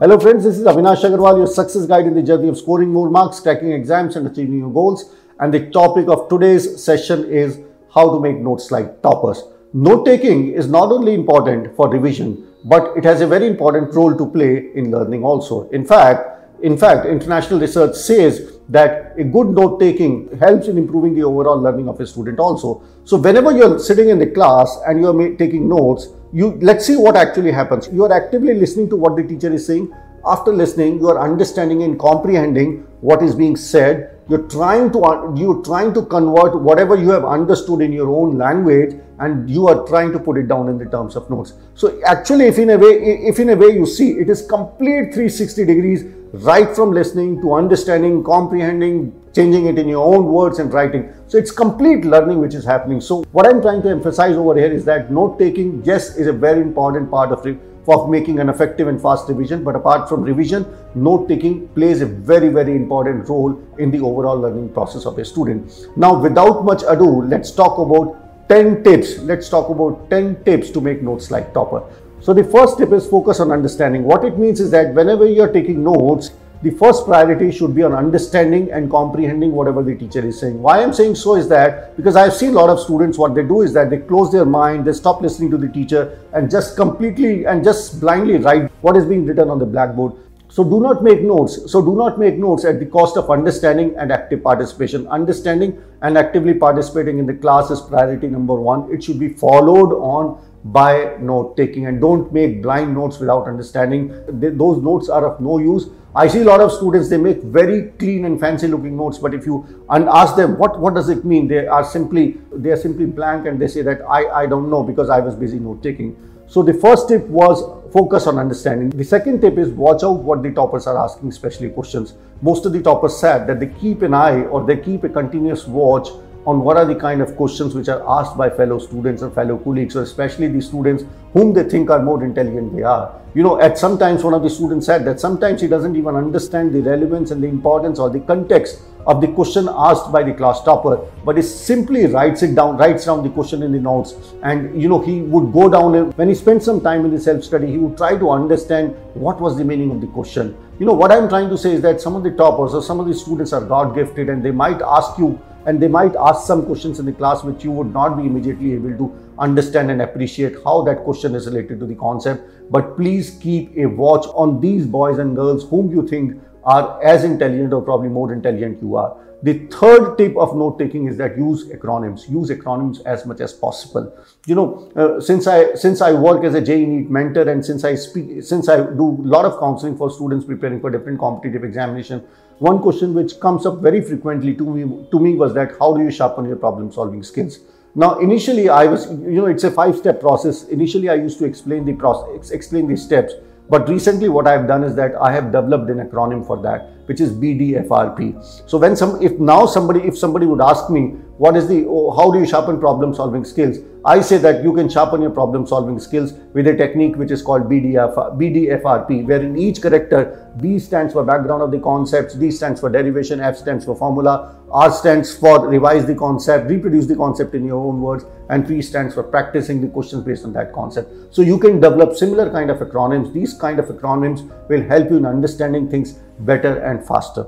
Hello friends, this is Avinash Agarwal, your success guide in the journey of scoring more marks, cracking exams and achieving your goals. And the topic of today's session is how to make notes like toppers. Note taking is not only important for revision, but it has a very important role to play in learning also. In fact, in fact, international research says that a good note taking helps in improving the overall learning of a student also. So whenever you're sitting in the class and you're taking notes, you let's see what actually happens. You are actively listening to what the teacher is saying. After listening, you are understanding and comprehending what is being said you're trying to you're trying to convert whatever you have understood in your own language and you are trying to put it down in the terms of notes so actually if in a way if in a way you see it is complete 360 degrees right from listening to understanding comprehending changing it in your own words and writing so it's complete learning which is happening so what i'm trying to emphasize over here is that note taking yes is a very important part of for making an effective and fast revision. But apart from revision, note taking plays a very, very important role in the overall learning process of a student. Now, without much ado, let's talk about 10 tips. Let's talk about 10 tips to make notes like topper. So the first tip is focus on understanding. What it means is that whenever you're taking notes, the first priority should be on understanding and comprehending whatever the teacher is saying. Why I'm saying so is that because I've seen a lot of students, what they do is that they close their mind, they stop listening to the teacher and just completely and just blindly write what is being written on the blackboard. So do not make notes. So do not make notes at the cost of understanding and active participation. Understanding and actively participating in the class is priority number one. It should be followed on by note taking and don't make blind notes without understanding. Those notes are of no use I see a lot of students, they make very clean and fancy looking notes, but if you and ask them what, what does it mean, they are simply they are simply blank and they say that I, I don't know because I was busy note taking. So the first tip was focus on understanding. The second tip is watch out what the toppers are asking, especially questions. Most of the toppers said that they keep an eye or they keep a continuous watch on what are the kind of questions which are asked by fellow students and fellow colleagues, or especially the students whom they think are more intelligent they are. You know, at sometimes one of the students said that sometimes he doesn't even understand the relevance and the importance or the context of the question asked by the class topper, but he simply writes it down, writes down the question in the notes. And you know, he would go down when he spent some time in the self-study, he would try to understand what was the meaning of the question. You know, what I'm trying to say is that some of the toppers or some of the students are God gifted and they might ask you and they might ask some questions in the class which you would not be immediately able to understand and appreciate how that question is related to the concept. But please keep a watch on these boys and girls whom you think are as intelligent or probably more intelligent you are. The third tip of note taking is that use acronyms. Use acronyms as much as possible. You know, uh, since I since I work as a JEE NEET mentor and since I speak since I do a lot of counseling for students preparing for different competitive examination, one question which comes up very frequently to me to me was that how do you sharpen your problem solving skills? Now, initially, I was, you know, it's a five-step process. Initially, I used to explain the process, explain the steps. But recently, what I've done is that I have developed an acronym for that, which is BDFRP. So when some, if now somebody, if somebody would ask me, what is the, oh, how do you sharpen problem solving skills? I say that you can sharpen your problem solving skills with a technique which is called BDF, BDFRP, where in each character, B stands for background of the concepts, D stands for derivation, F stands for formula, R stands for revise the concept, reproduce the concept in your own words, and P stands for practicing the questions based on that concept. So you can develop similar kind of acronyms. These kind of acronyms will help you in understanding things better and faster.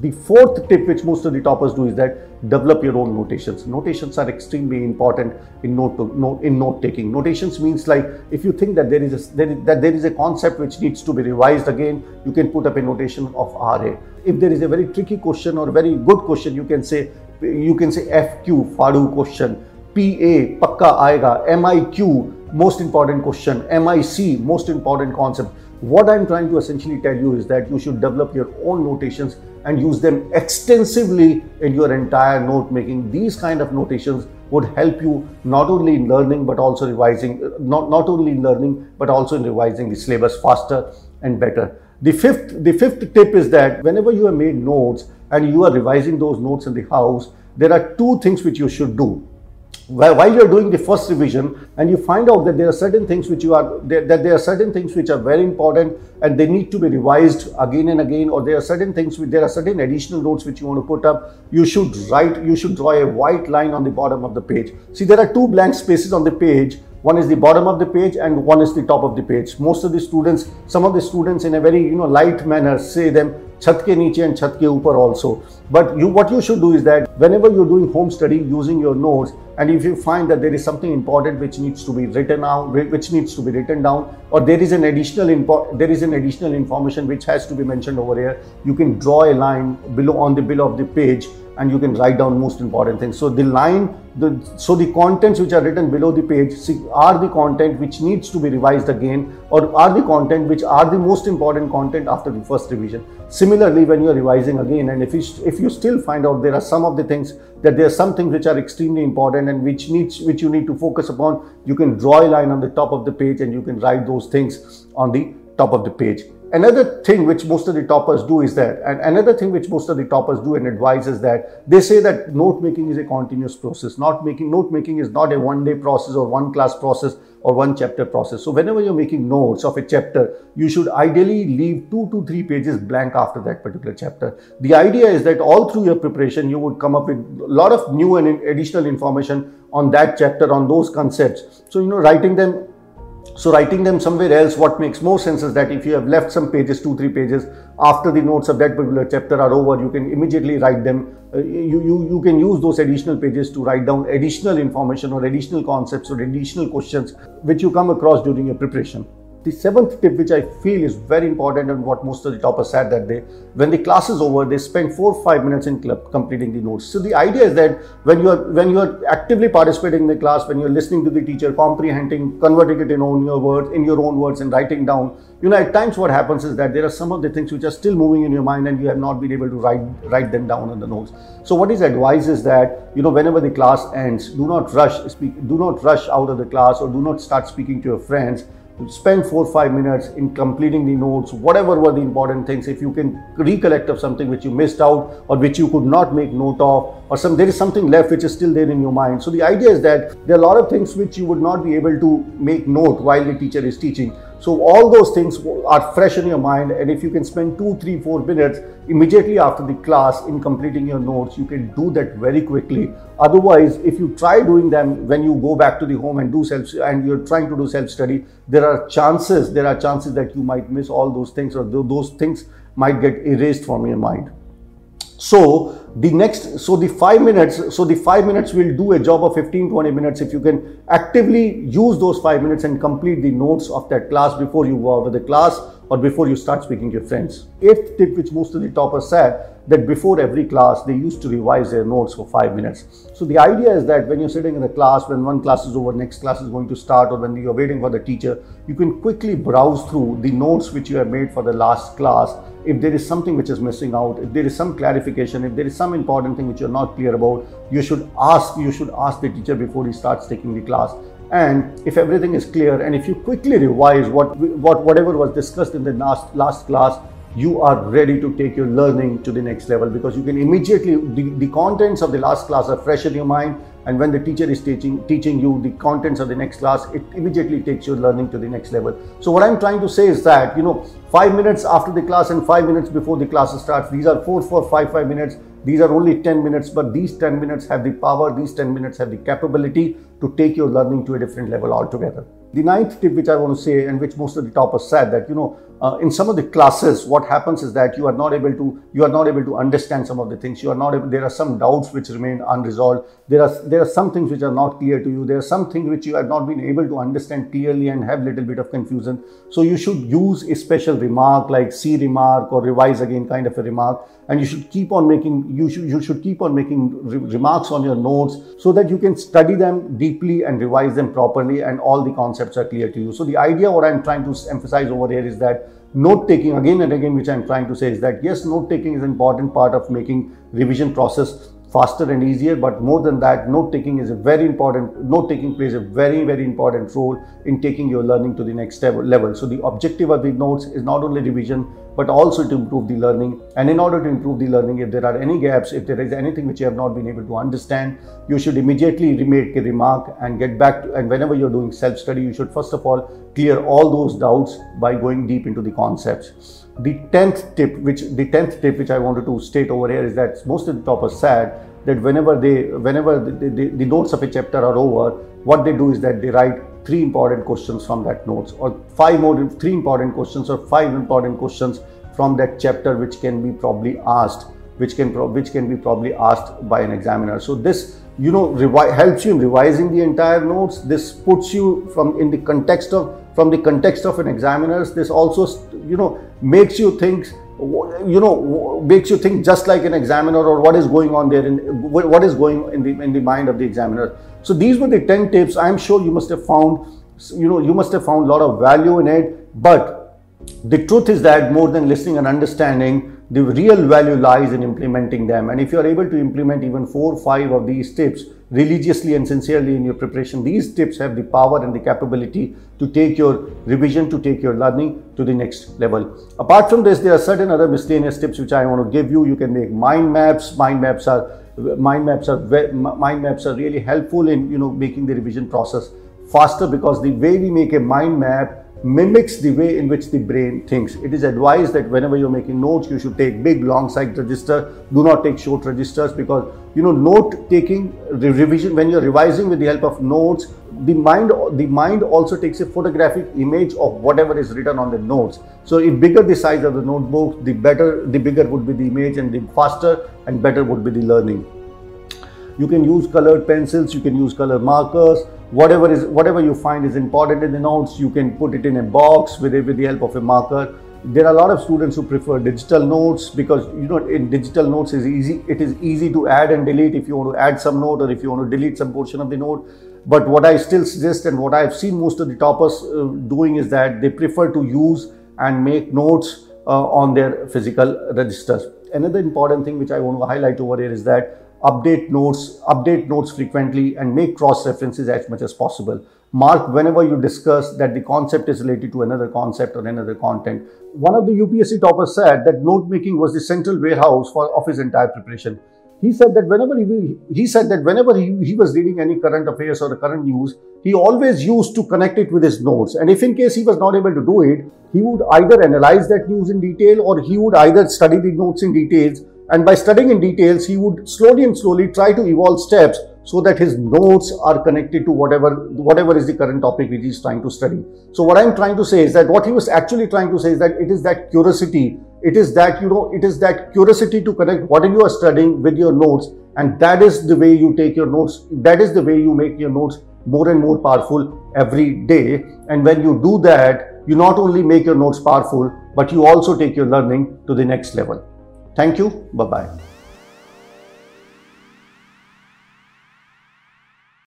The fourth tip which most of the toppers do is that develop your own notations. Notations are extremely important in note, in note taking. Notations means like if you think that there is a, there is, that there is a concept which needs to be revised again, you can put up a notation of RA. If there is a very tricky question or very good question, you can say you can say FQ Fadu question, PA Pakka Aega, MIQ most important question, MIC most important concept. What I'm trying to essentially tell you is that you should develop your own notations and use them extensively in your entire note making. These kind of notations would help you not only in learning but also revising, not, not only in learning but also in revising the syllabus faster and better. The fifth, the fifth tip is that whenever you have made notes and you are revising those notes in the house, there are two things which you should do while you're doing the first revision? And you find out that there are certain things which you are that there are certain things which are very important and they need to be revised again and again. Or there are certain things which there are certain additional notes which you want to put up. You should write you should draw a white line on the bottom of the page. See there are two blank spaces on the page one is the bottom of the page and one is the top of the page most of the students some of the students in a very you know light manner say them छत के नीचे and छत के ऊपर also but you what you should do is that whenever you're doing home study using your notes and if you find that there is something important which needs to be written out which needs to be written down or there is an additional info there is an additional information which has to be mentioned over here you can draw a line below on the below of the page and you can write down most important things. So the line, the so the contents which are written below the page are the content which needs to be revised again or are the content which are the most important content after the first revision. Similarly, when you are revising again and if you, if you still find out there are some of the things that there are some things which are extremely important and which needs which you need to focus upon, you can draw a line on the top of the page and you can write those things on the top of the page. Another thing which most of the toppers do is that, and another thing which most of the toppers do and advise is that they say that note making is a continuous process. Not making note making is not a one day process or one class process or one chapter process. So whenever you're making notes of a chapter, you should ideally leave two to three pages blank after that particular chapter. The idea is that all through your preparation, you would come up with a lot of new and additional information on that chapter, on those concepts. So, you know, writing them so writing them somewhere else, what makes more sense is that if you have left some pages, two, three pages, after the notes of that particular chapter are over, you can immediately write them. Uh, you, you, you can use those additional pages to write down additional information or additional concepts or additional questions which you come across during your preparation. The seventh tip, which I feel is very important and what most of the toppers said that day, when the class is over, they spend four or five minutes in club completing the notes. So the idea is that when you are when you are actively participating in the class, when you're listening to the teacher, comprehending, converting it in own your words, in your own words, and writing down, you know, at times what happens is that there are some of the things which are still moving in your mind and you have not been able to write write them down on the notes. So what is advice is that you know whenever the class ends, do not rush speak, do not rush out of the class or do not start speaking to your friends spend four five minutes in completing the notes whatever were the important things if you can recollect of something which you missed out or which you could not make note of or some there is something left which is still there in your mind. So the idea is that there are a lot of things which you would not be able to make note while the teacher is teaching so all those things are fresh in your mind and if you can spend two, three, four minutes immediately after the class in completing your notes, you can do that very quickly. Otherwise, if you try doing them when you go back to the home and do self and you're trying to do self-study, there are chances, there are chances that you might miss all those things or those things might get erased from your mind. So the next, so the five minutes, so the five minutes will do a job of 15, 20 minutes if you can actively use those five minutes and complete the notes of that class before you go out of the class or before you start speaking to your friends. Eighth tip which most of the toppers said that before every class they used to revise their notes for five minutes. So the idea is that when you're sitting in a class, when one class is over, next class is going to start, or when you're waiting for the teacher, you can quickly browse through the notes which you have made for the last class. If there is something which is missing out, if there is some clarification, if there is some important thing which you're not clear about, you should ask, you should ask the teacher before he starts taking the class and if everything is clear and if you quickly revise what what whatever was discussed in the last last class you are ready to take your learning to the next level because you can immediately the, the contents of the last class are fresh in your mind and when the teacher is teaching teaching you the contents of the next class it immediately takes your learning to the next level. So what i'm trying to say is that you know five minutes after the class and five minutes before the class starts these are four four five five minutes. These are only 10 minutes but these 10 minutes have the power these 10 minutes have the capability to take your learning to a different level altogether the ninth tip which i want to say and which most of the toppers said that you know uh, in some of the classes what happens is that you are not able to you are not able to understand some of the things. You are not able there are some doubts which remain unresolved. There are there are some things which are not clear to you. There are some things which you have not been able to understand clearly and have little bit of confusion. So you should use a special remark like see remark or revise again kind of a remark. And you should keep on making you should you should keep on making re remarks on your notes so that you can study them deeply and revise them properly and all the concepts are clear to you. So the idea what i'm trying to emphasize over here is that note taking again and again which i'm trying to say is that yes note taking is an important part of making revision process faster and easier but more than that note taking is a very important note taking plays a very very important role in taking your learning to the next level. So the objective of the notes is not only revision but also to improve the learning. And in order to improve the learning if there are any gaps if there is anything which you have not been able to understand you should immediately make a remark and get back to and whenever you're doing self study you should first of all clear all those doubts by going deep into the concepts. The 10th tip which the 10th tip which i wanted to state over here is that most of the toppers said that whenever they whenever the, the, the notes of a chapter are over what they do is that they write three important questions from that notes or five more three important questions or five important questions from that chapter which can be probably asked which can which can be probably asked by an examiner. So this you know helps you in revising the entire notes. This puts you from in the context of from the context of an examiner's this also you know makes you think you know makes you think just like an examiner or what is going on there in what is going in the in the mind of the examiner. So these were the 10 tips. I'm sure you must have found you know you must have found a lot of value in it. But the truth is that more than listening and understanding the real value lies in implementing them. And if you are able to implement even four or five of these tips religiously and sincerely in your preparation, these tips have the power and the capability to take your revision, to take your learning to the next level. Apart from this, there are certain other miscellaneous tips which I want to give you. You can make mind maps. Mind maps are mind maps are mind maps are really helpful in you know making the revision process faster because the way we make a mind map mimics the way in which the brain thinks. It is advised that whenever you're making notes, you should take big long side register. Do not take short registers because you know note taking revision when you're revising with the help of notes, the mind the mind also takes a photographic image of whatever is written on the notes. So if bigger the size of the notebook, the better the bigger would be the image and the faster and better would be the learning. You can use colored pencils, you can use color markers whatever is whatever you find is important in the notes you can put it in a box with, with the help of a marker. There are a lot of students who prefer digital notes because you know in digital notes is easy it is easy to add and delete if you want to add some note or if you want to delete some portion of the note. But what i still suggest and what i've seen most of the toppers uh, doing is that they prefer to use and make notes uh, on their physical registers. Another important thing which i want to highlight over here is that update notes, update notes frequently and make cross references as much as possible. Mark whenever you discuss that the concept is related to another concept or another content. One of the UPSC toppers said that note making was the central warehouse for of his entire preparation. He said that whenever he, he said that whenever he, he was reading any current affairs or current news, he always used to connect it with his notes. And if in case he was not able to do it, he would either analyze that news in detail or he would either study the notes in details and by studying in details, he would slowly and slowly try to evolve steps so that his notes are connected to whatever whatever is the current topic which he's trying to study. So what I'm trying to say is that what he was actually trying to say is that it is that curiosity, it is that you know, it is that curiosity to connect whatever you are studying with your notes, and that is the way you take your notes. That is the way you make your notes more and more powerful every day. And when you do that, you not only make your notes powerful, but you also take your learning to the next level. Thank you. Bye bye.